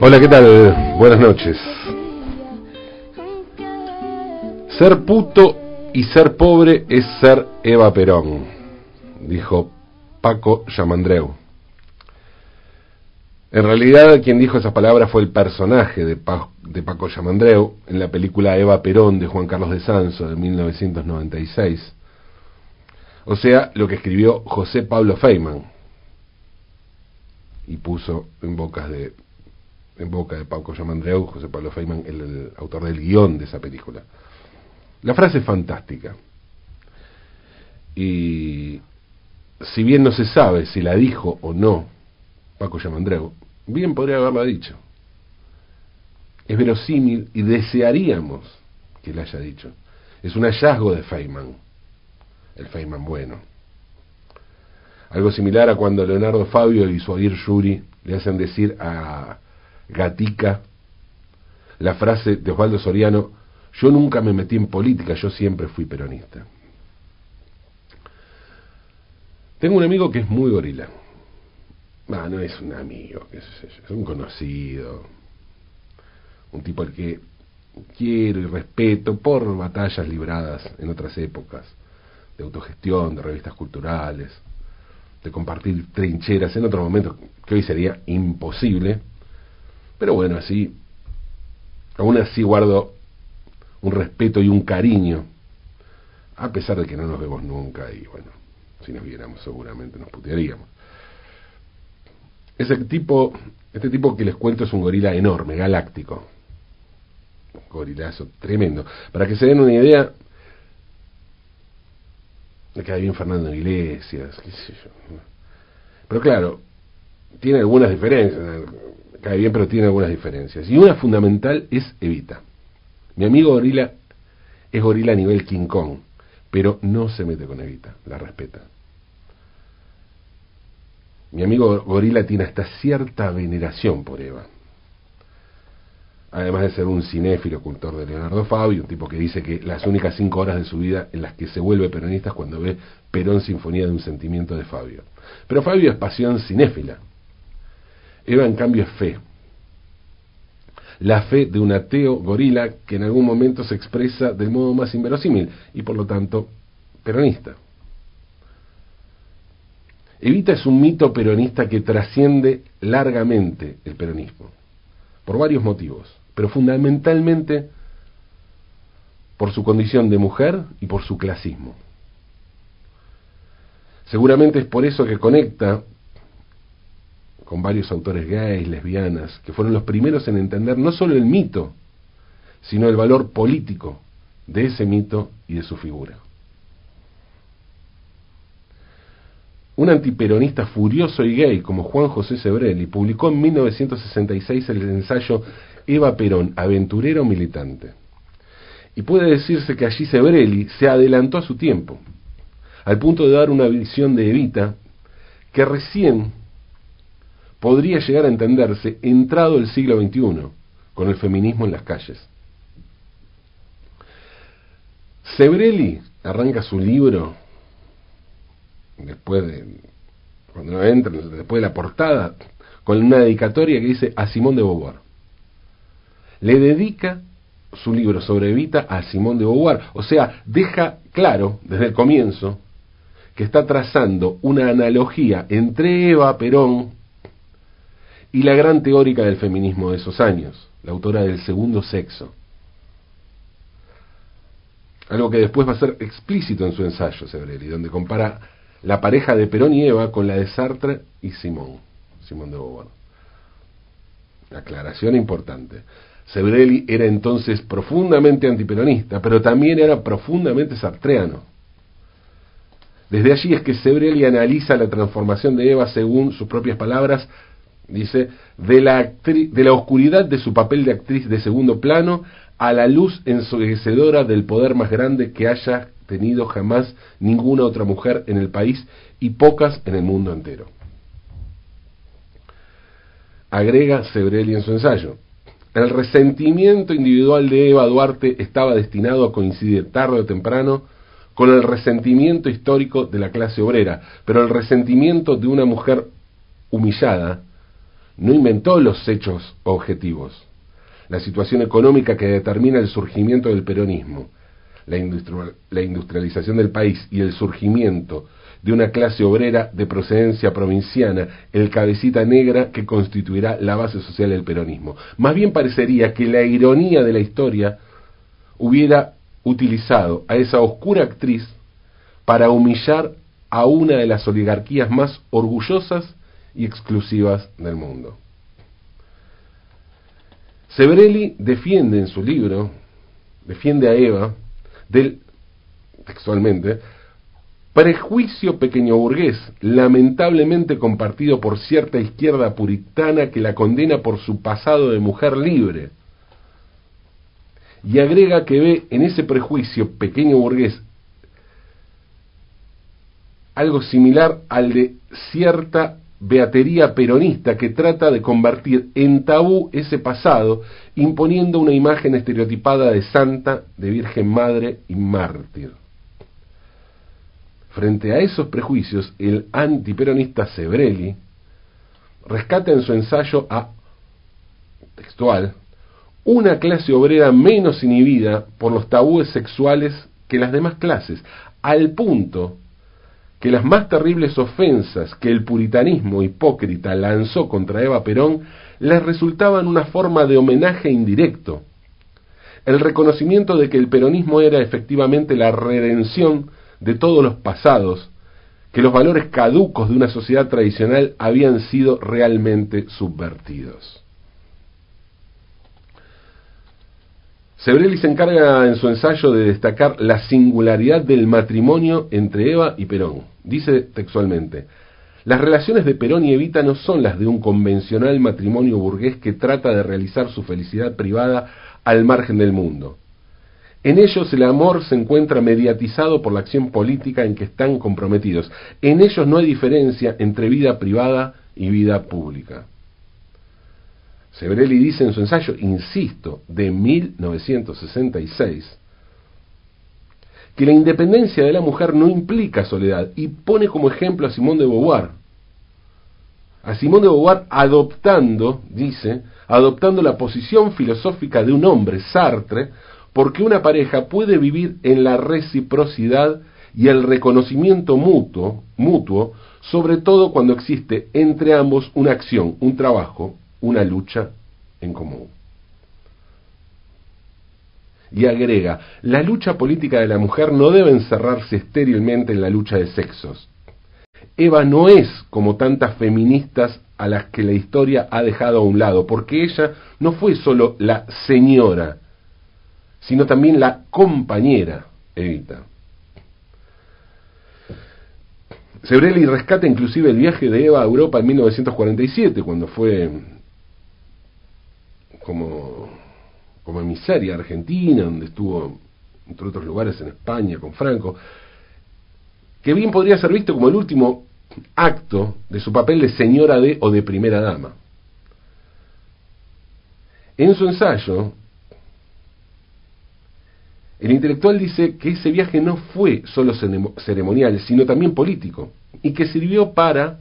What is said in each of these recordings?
Hola, ¿qué tal? Buenas noches. Ser puto y ser pobre es ser Eva Perón, dijo Paco Yamandreu. En realidad, quien dijo esas palabras fue el personaje de, Paco Yamandreu en la película Eva Perón de Juan Carlos de Sanso de 1996. O sea, lo que escribió José Pablo Feynman, y puso en bocas de en boca de Paco Yamandreu, José Pablo Feynman, el, autor del guion de esa película. La frase es fantástica. Y si bien no se sabe si la dijo o no Paco Yamandreu, bien podría haberla dicho. Es verosímil y desearíamos que la haya dicho. Es un hallazgo de Feynman, el Feynman bueno. Algo similar a cuando Leonardo Fabio y Suadir Yuri le hacen decir a Gatica, la frase de Osvaldo Soriano, yo nunca me metí en política, yo siempre fui peronista. Tengo un amigo que es muy gorila. no es un amigo, es, es un conocido. Un tipo al que quiero y respeto por batallas libradas en otras épocas, de autogestión, de revistas culturales, de compartir trincheras en otro momento que hoy sería imposible pero bueno, así, aún así guardo un respeto y un cariño, a pesar de que no nos vemos nunca y bueno, si nos viéramos seguramente nos putearíamos. Ese tipo, este tipo que les cuento es un gorila enorme, galáctico. Un gorilazo tremendo. Para que se den una idea, me queda bien Fernando Iglesias, qué sé yo. Pero claro, tiene algunas diferencias cae bien, pero tiene algunas diferencias. Y una fundamental es Evita. Mi amigo Gorila es Gorila a nivel King Kong, pero no se mete con Evita, la respeta. Mi amigo Gorila tiene hasta cierta veneración por Eva. Además de ser un cinéfilo cultor de Leonardo Fabio, un tipo que dice que las únicas cinco horas de su vida en las que se vuelve peronista es cuando ve Perón Sinfonía de un Sentimiento de Fabio. Pero Fabio es pasión cinéfila, Eva, en cambio, es fe. La fe de un ateo gorila que en algún momento se expresa del modo más inverosímil y por lo tanto peronista. Evita es un mito peronista que trasciende largamente el peronismo, por varios motivos, pero fundamentalmente por su condición de mujer y por su clasismo. Seguramente es por eso que conecta con varios autores gays, lesbianas, que fueron los primeros en entender no solo el mito, sino el valor político de ese mito y de su figura. Un antiperonista furioso y gay como Juan José Sebrelli publicó en 1966 el ensayo Eva Perón, aventurero militante. Y puede decirse que allí Sebrelli se adelantó a su tiempo, al punto de dar una visión de Evita que recién podría llegar a entenderse entrado el siglo XXI, con el feminismo en las calles. Sebrelli arranca su libro después de cuando entra después de la portada con una dedicatoria que dice a Simón de Beauvoir. Le dedica su libro sobre Evita a Simón de Beauvoir, o sea, deja claro desde el comienzo que está trazando una analogía entre Eva Perón y la gran teórica del feminismo de esos años, la autora del segundo sexo. Algo que después va a ser explícito en su ensayo, Sebrelli, donde compara la pareja de Perón y Eva con la de Sartre y Simón, Simón de Beauvoir. Aclaración importante. Sebrelli era entonces profundamente antiperonista, pero también era profundamente sartreano. Desde allí es que Sebrelli analiza la transformación de Eva según sus propias palabras dice, de la, de la oscuridad de su papel de actriz de segundo plano a la luz ensoguecedora del poder más grande que haya tenido jamás ninguna otra mujer en el país y pocas en el mundo entero. Agrega Sebrelli en su ensayo. El resentimiento individual de Eva Duarte estaba destinado a coincidir tarde o temprano con el resentimiento histórico de la clase obrera, pero el resentimiento de una mujer humillada no inventó los hechos objetivos, la situación económica que determina el surgimiento del peronismo, la, industrialización del país y el surgimiento de una clase obrera de procedencia provinciana, el cabecita negra que constituirá la base social del peronismo. Más bien parecería que la ironía de la historia hubiera utilizado a esa oscura actriz para humillar a una de las oligarquías más orgullosas y exclusivas del mundo. Sebrelli defiende en su libro, defiende a Eva del, textualmente, prejuicio pequeño burgués, lamentablemente compartido por cierta izquierda puritana que la condena por su pasado de mujer libre. Y agrega que ve en ese prejuicio pequeño burgués algo similar al de cierta beatería peronista que trata de convertir en tabú ese pasado, imponiendo una imagen estereotipada de santa, de virgen madre y mártir. Frente a esos prejuicios, el antiperonista Sebrelli rescata en su ensayo a textual una clase obrera menos inhibida por los tabúes sexuales que las demás clases, al punto que las más terribles ofensas que el puritanismo hipócrita lanzó contra Eva Perón les resultaban una forma de homenaje indirecto. El reconocimiento de que el peronismo era efectivamente la redención de todos los pasados, que los valores caducos de una sociedad tradicional habían sido realmente subvertidos. Sebrelli se encarga en su ensayo de destacar la singularidad del matrimonio entre Eva y Perón. Dice textualmente, las relaciones de Perón y Evita no son las de un convencional matrimonio burgués que trata de realizar su felicidad privada al margen del mundo. En ellos el amor se encuentra mediatizado por la acción política en que están comprometidos. En ellos no hay diferencia entre vida privada y vida pública. Sebrelli dice en su ensayo, insisto, de 1966, que la independencia de la mujer no implica soledad y pone como ejemplo a Simón de Beauvoir. A Simón de Beauvoir adoptando, dice, adoptando la posición filosófica de un hombre, Sartre, porque una pareja puede vivir en la reciprocidad y el reconocimiento mutuo, mutuo, sobre todo cuando existe entre ambos una acción, un trabajo, una lucha en común. Y agrega, la lucha política de la mujer no debe encerrarse estérilmente en la lucha de sexos. Eva no es como tantas feministas a las que la historia ha dejado a un lado, porque ella no fue solo la señora, sino también la compañera Evita. Sebrelli rescata inclusive el viaje de Eva a Europa en 1947, cuando fue como, como emisaria argentina, donde estuvo, entre otros lugares, en España con Franco, que bien podría ser visto como el último acto de su papel de señora de o de primera dama. En su ensayo, el intelectual dice que ese viaje no fue solo ceremonial, sino también político, y que sirvió para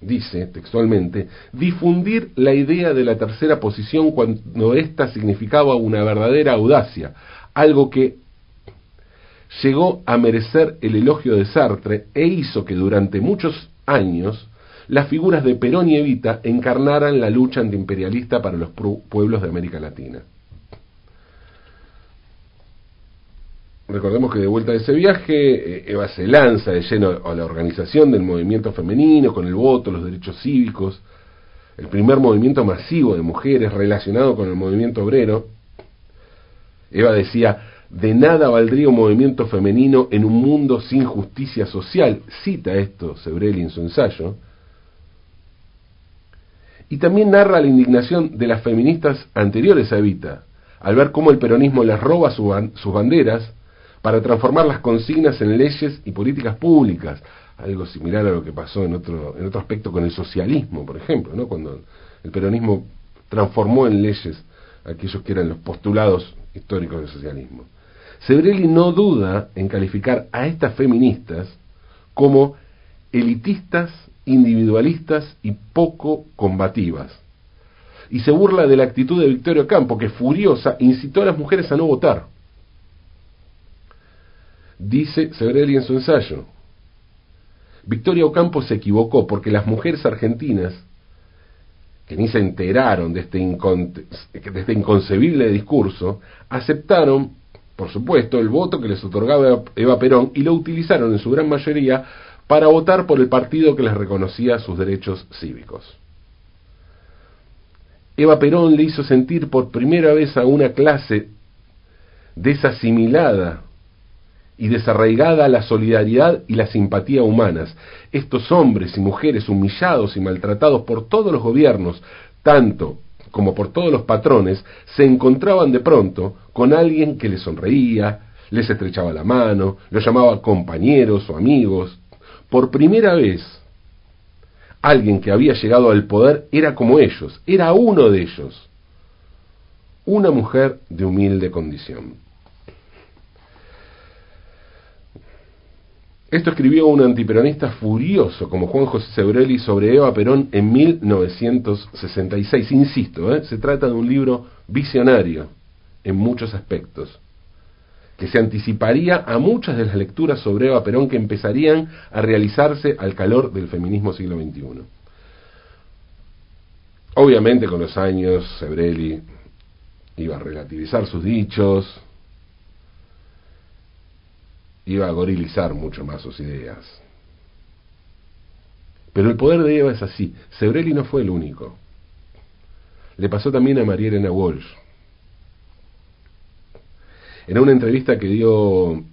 dice textualmente, difundir la idea de la tercera posición cuando ésta significaba una verdadera audacia, algo que llegó a merecer el elogio de Sartre e hizo que durante muchos años las figuras de Perón y Evita encarnaran la lucha antiimperialista para los pueblos de América Latina. Recordemos que de vuelta de ese viaje, eh, Eva se lanza de lleno a la organización del movimiento femenino, con el voto, los derechos cívicos, el primer movimiento masivo de mujeres relacionado con el movimiento obrero. Eva decía, de nada valdría un movimiento femenino en un mundo sin justicia social. Cita esto Sebrelli en su ensayo. Y también narra la indignación de las feministas anteriores a Evita, al ver cómo el peronismo les roba sus banderas para transformar las consignas en leyes y políticas públicas, algo similar a lo que pasó en otro, en otro aspecto con el socialismo, por ejemplo, cuando el peronismo transformó en leyes aquellos que eran los postulados históricos del socialismo. Sebrelli no duda en calificar a estas feministas como elitistas individualistas y poco combativas. Y se burla de la actitud de Victoria Campo, que furiosa incitó a las mujeres a no votar. Dice Severelli en su ensayo, Victoria Ocampo se equivocó porque las mujeres argentinas, que ni se enteraron de este, de este inconcebible discurso, aceptaron, por supuesto, el voto que les otorgaba Eva Perón y lo utilizaron en su gran mayoría para votar por el partido que les reconocía sus derechos cívicos. Eva Perón le hizo sentir por primera vez a una clase desasimilada y desarraigada la solidaridad y la simpatía humanas. Estos hombres y mujeres humillados y maltratados por todos los gobiernos, tanto como por todos los patrones, se encontraban de pronto con alguien que les sonreía, les estrechaba la mano, los llamaba compañeros o amigos. Por primera vez, alguien que había llegado al poder era como ellos, era uno de ellos, una mujer de humilde condición. Esto escribió un antiperonista furioso como Juan José Sebrelli sobre Eva Perón en 1966. Insisto, ¿eh? se trata de un libro visionario en muchos aspectos, que se anticiparía a muchas de las lecturas sobre Eva Perón que empezarían a realizarse al calor del feminismo siglo XXI. Obviamente con los años Sebrelli iba a relativizar sus dichos, iba a gorilizar mucho más sus ideas. Pero el poder de Eva es así. Sebrelli no fue el único. Le pasó también a María Elena Walsh. En una entrevista que dio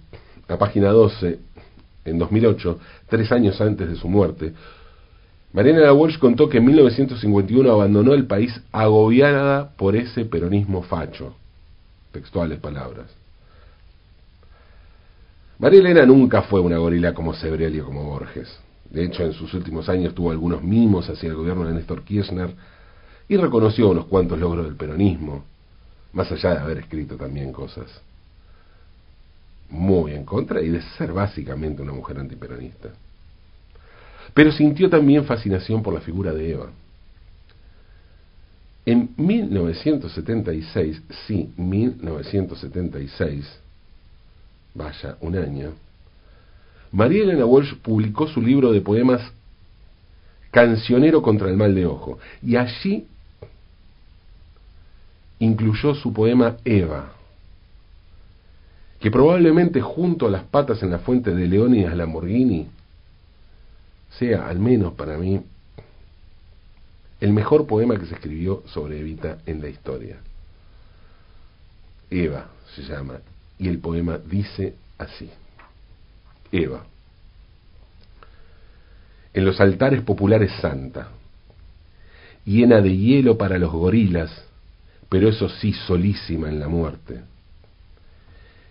a página 12 en 2008, tres años antes de su muerte, María Elena Walsh contó que en 1951 abandonó el país agobiada por ese peronismo facho. Textuales palabras. María Elena nunca fue una gorila como Sebrelli o como Borges. De hecho, en sus últimos años tuvo algunos mimos hacia el gobierno de Néstor Kirchner y reconoció unos cuantos logros del peronismo, más allá de haber escrito también cosas muy en contra y de ser básicamente una mujer antiperonista. Pero sintió también fascinación por la figura de Eva. En 1976, sí, 1976, vaya, un año, María Elena Walsh publicó su libro de poemas Cancionero contra el mal de ojo, y allí incluyó su poema Eva, que probablemente junto a las patas en la fuente de Leónidas Lamborghini sea, al menos para mí, el mejor poema que se escribió sobre Evita en la historia. Eva se llama, y el poema dice así. Eva. En los altares populares santa, llena de hielo para los gorilas, pero eso sí solísima en la muerte.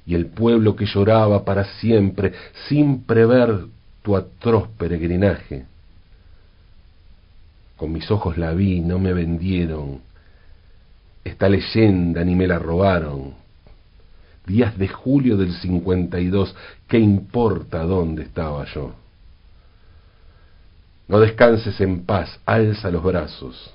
Y el pueblo que lloraba para siempre, sin prever tu atroz peregrinaje. Con mis ojos la vi, no me vendieron. Esta leyenda ni me la robaron días de julio del 52, ¿qué importa dónde estaba yo? No descanses en paz, alza los brazos,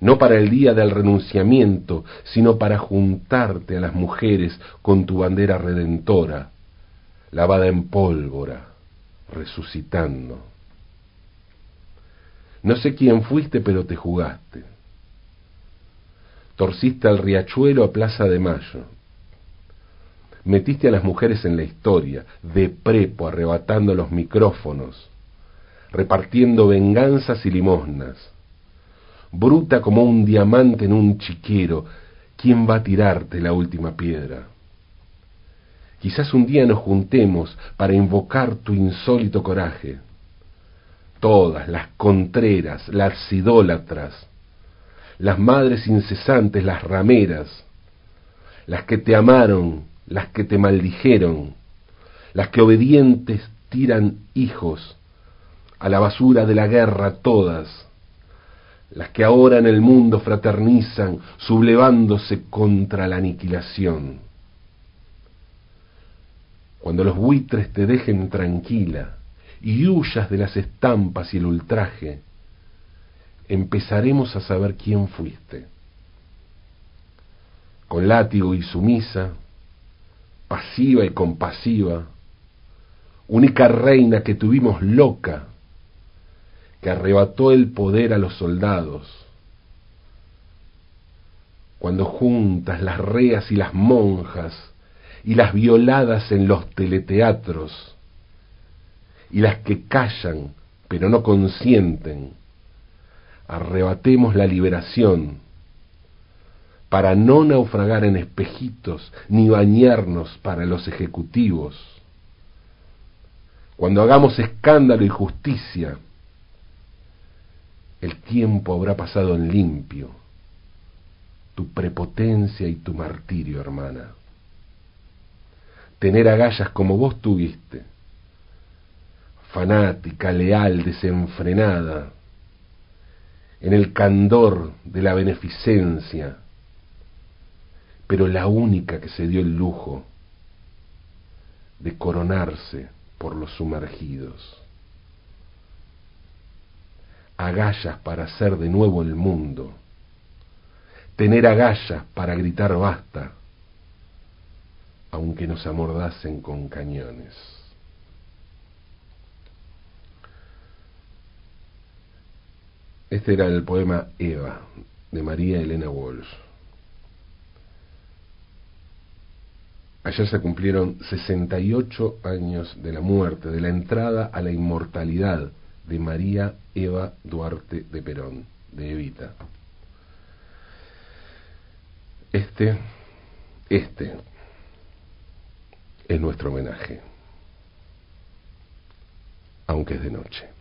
no para el día del renunciamiento, sino para juntarte a las mujeres con tu bandera redentora, lavada en pólvora, resucitando. No sé quién fuiste, pero te jugaste. Torciste al riachuelo a Plaza de Mayo Metiste a las mujeres en la historia, de prepo, arrebatando los micrófonos, repartiendo venganzas y limosnas. Bruta como un diamante en un chiquero, ¿quién va a tirarte la última piedra? Quizás un día nos juntemos para invocar tu insólito coraje. Todas las contreras, las idólatras, las madres incesantes, las rameras, las que te amaron las que te maldijeron, las que obedientes tiran hijos a la basura de la guerra todas, las que ahora en el mundo fraternizan, sublevándose contra la aniquilación. Cuando los buitres te dejen tranquila y huyas de las estampas y el ultraje, empezaremos a saber quién fuiste. Con látigo y sumisa, pasiva y compasiva, única reina que tuvimos loca, que arrebató el poder a los soldados, cuando juntas las reas y las monjas y las violadas en los teleteatros y las que callan pero no consienten, arrebatemos la liberación para no naufragar en espejitos ni bañarnos para los ejecutivos. Cuando hagamos escándalo y justicia, el tiempo habrá pasado en limpio, tu prepotencia y tu martirio, hermana. Tener agallas como vos tuviste, fanática, leal, desenfrenada, en el candor de la beneficencia, pero la única que se dio el lujo de coronarse por los sumergidos agallas para hacer de nuevo el mundo, tener agallas para gritar basta, aunque nos amordasen con cañones. Este era el poema Eva, de María Elena Walsh. Ayer se cumplieron 68 años de la muerte, de la entrada a la inmortalidad de María Eva Duarte de Perón, de Evita. Este, este es nuestro homenaje, aunque es de noche.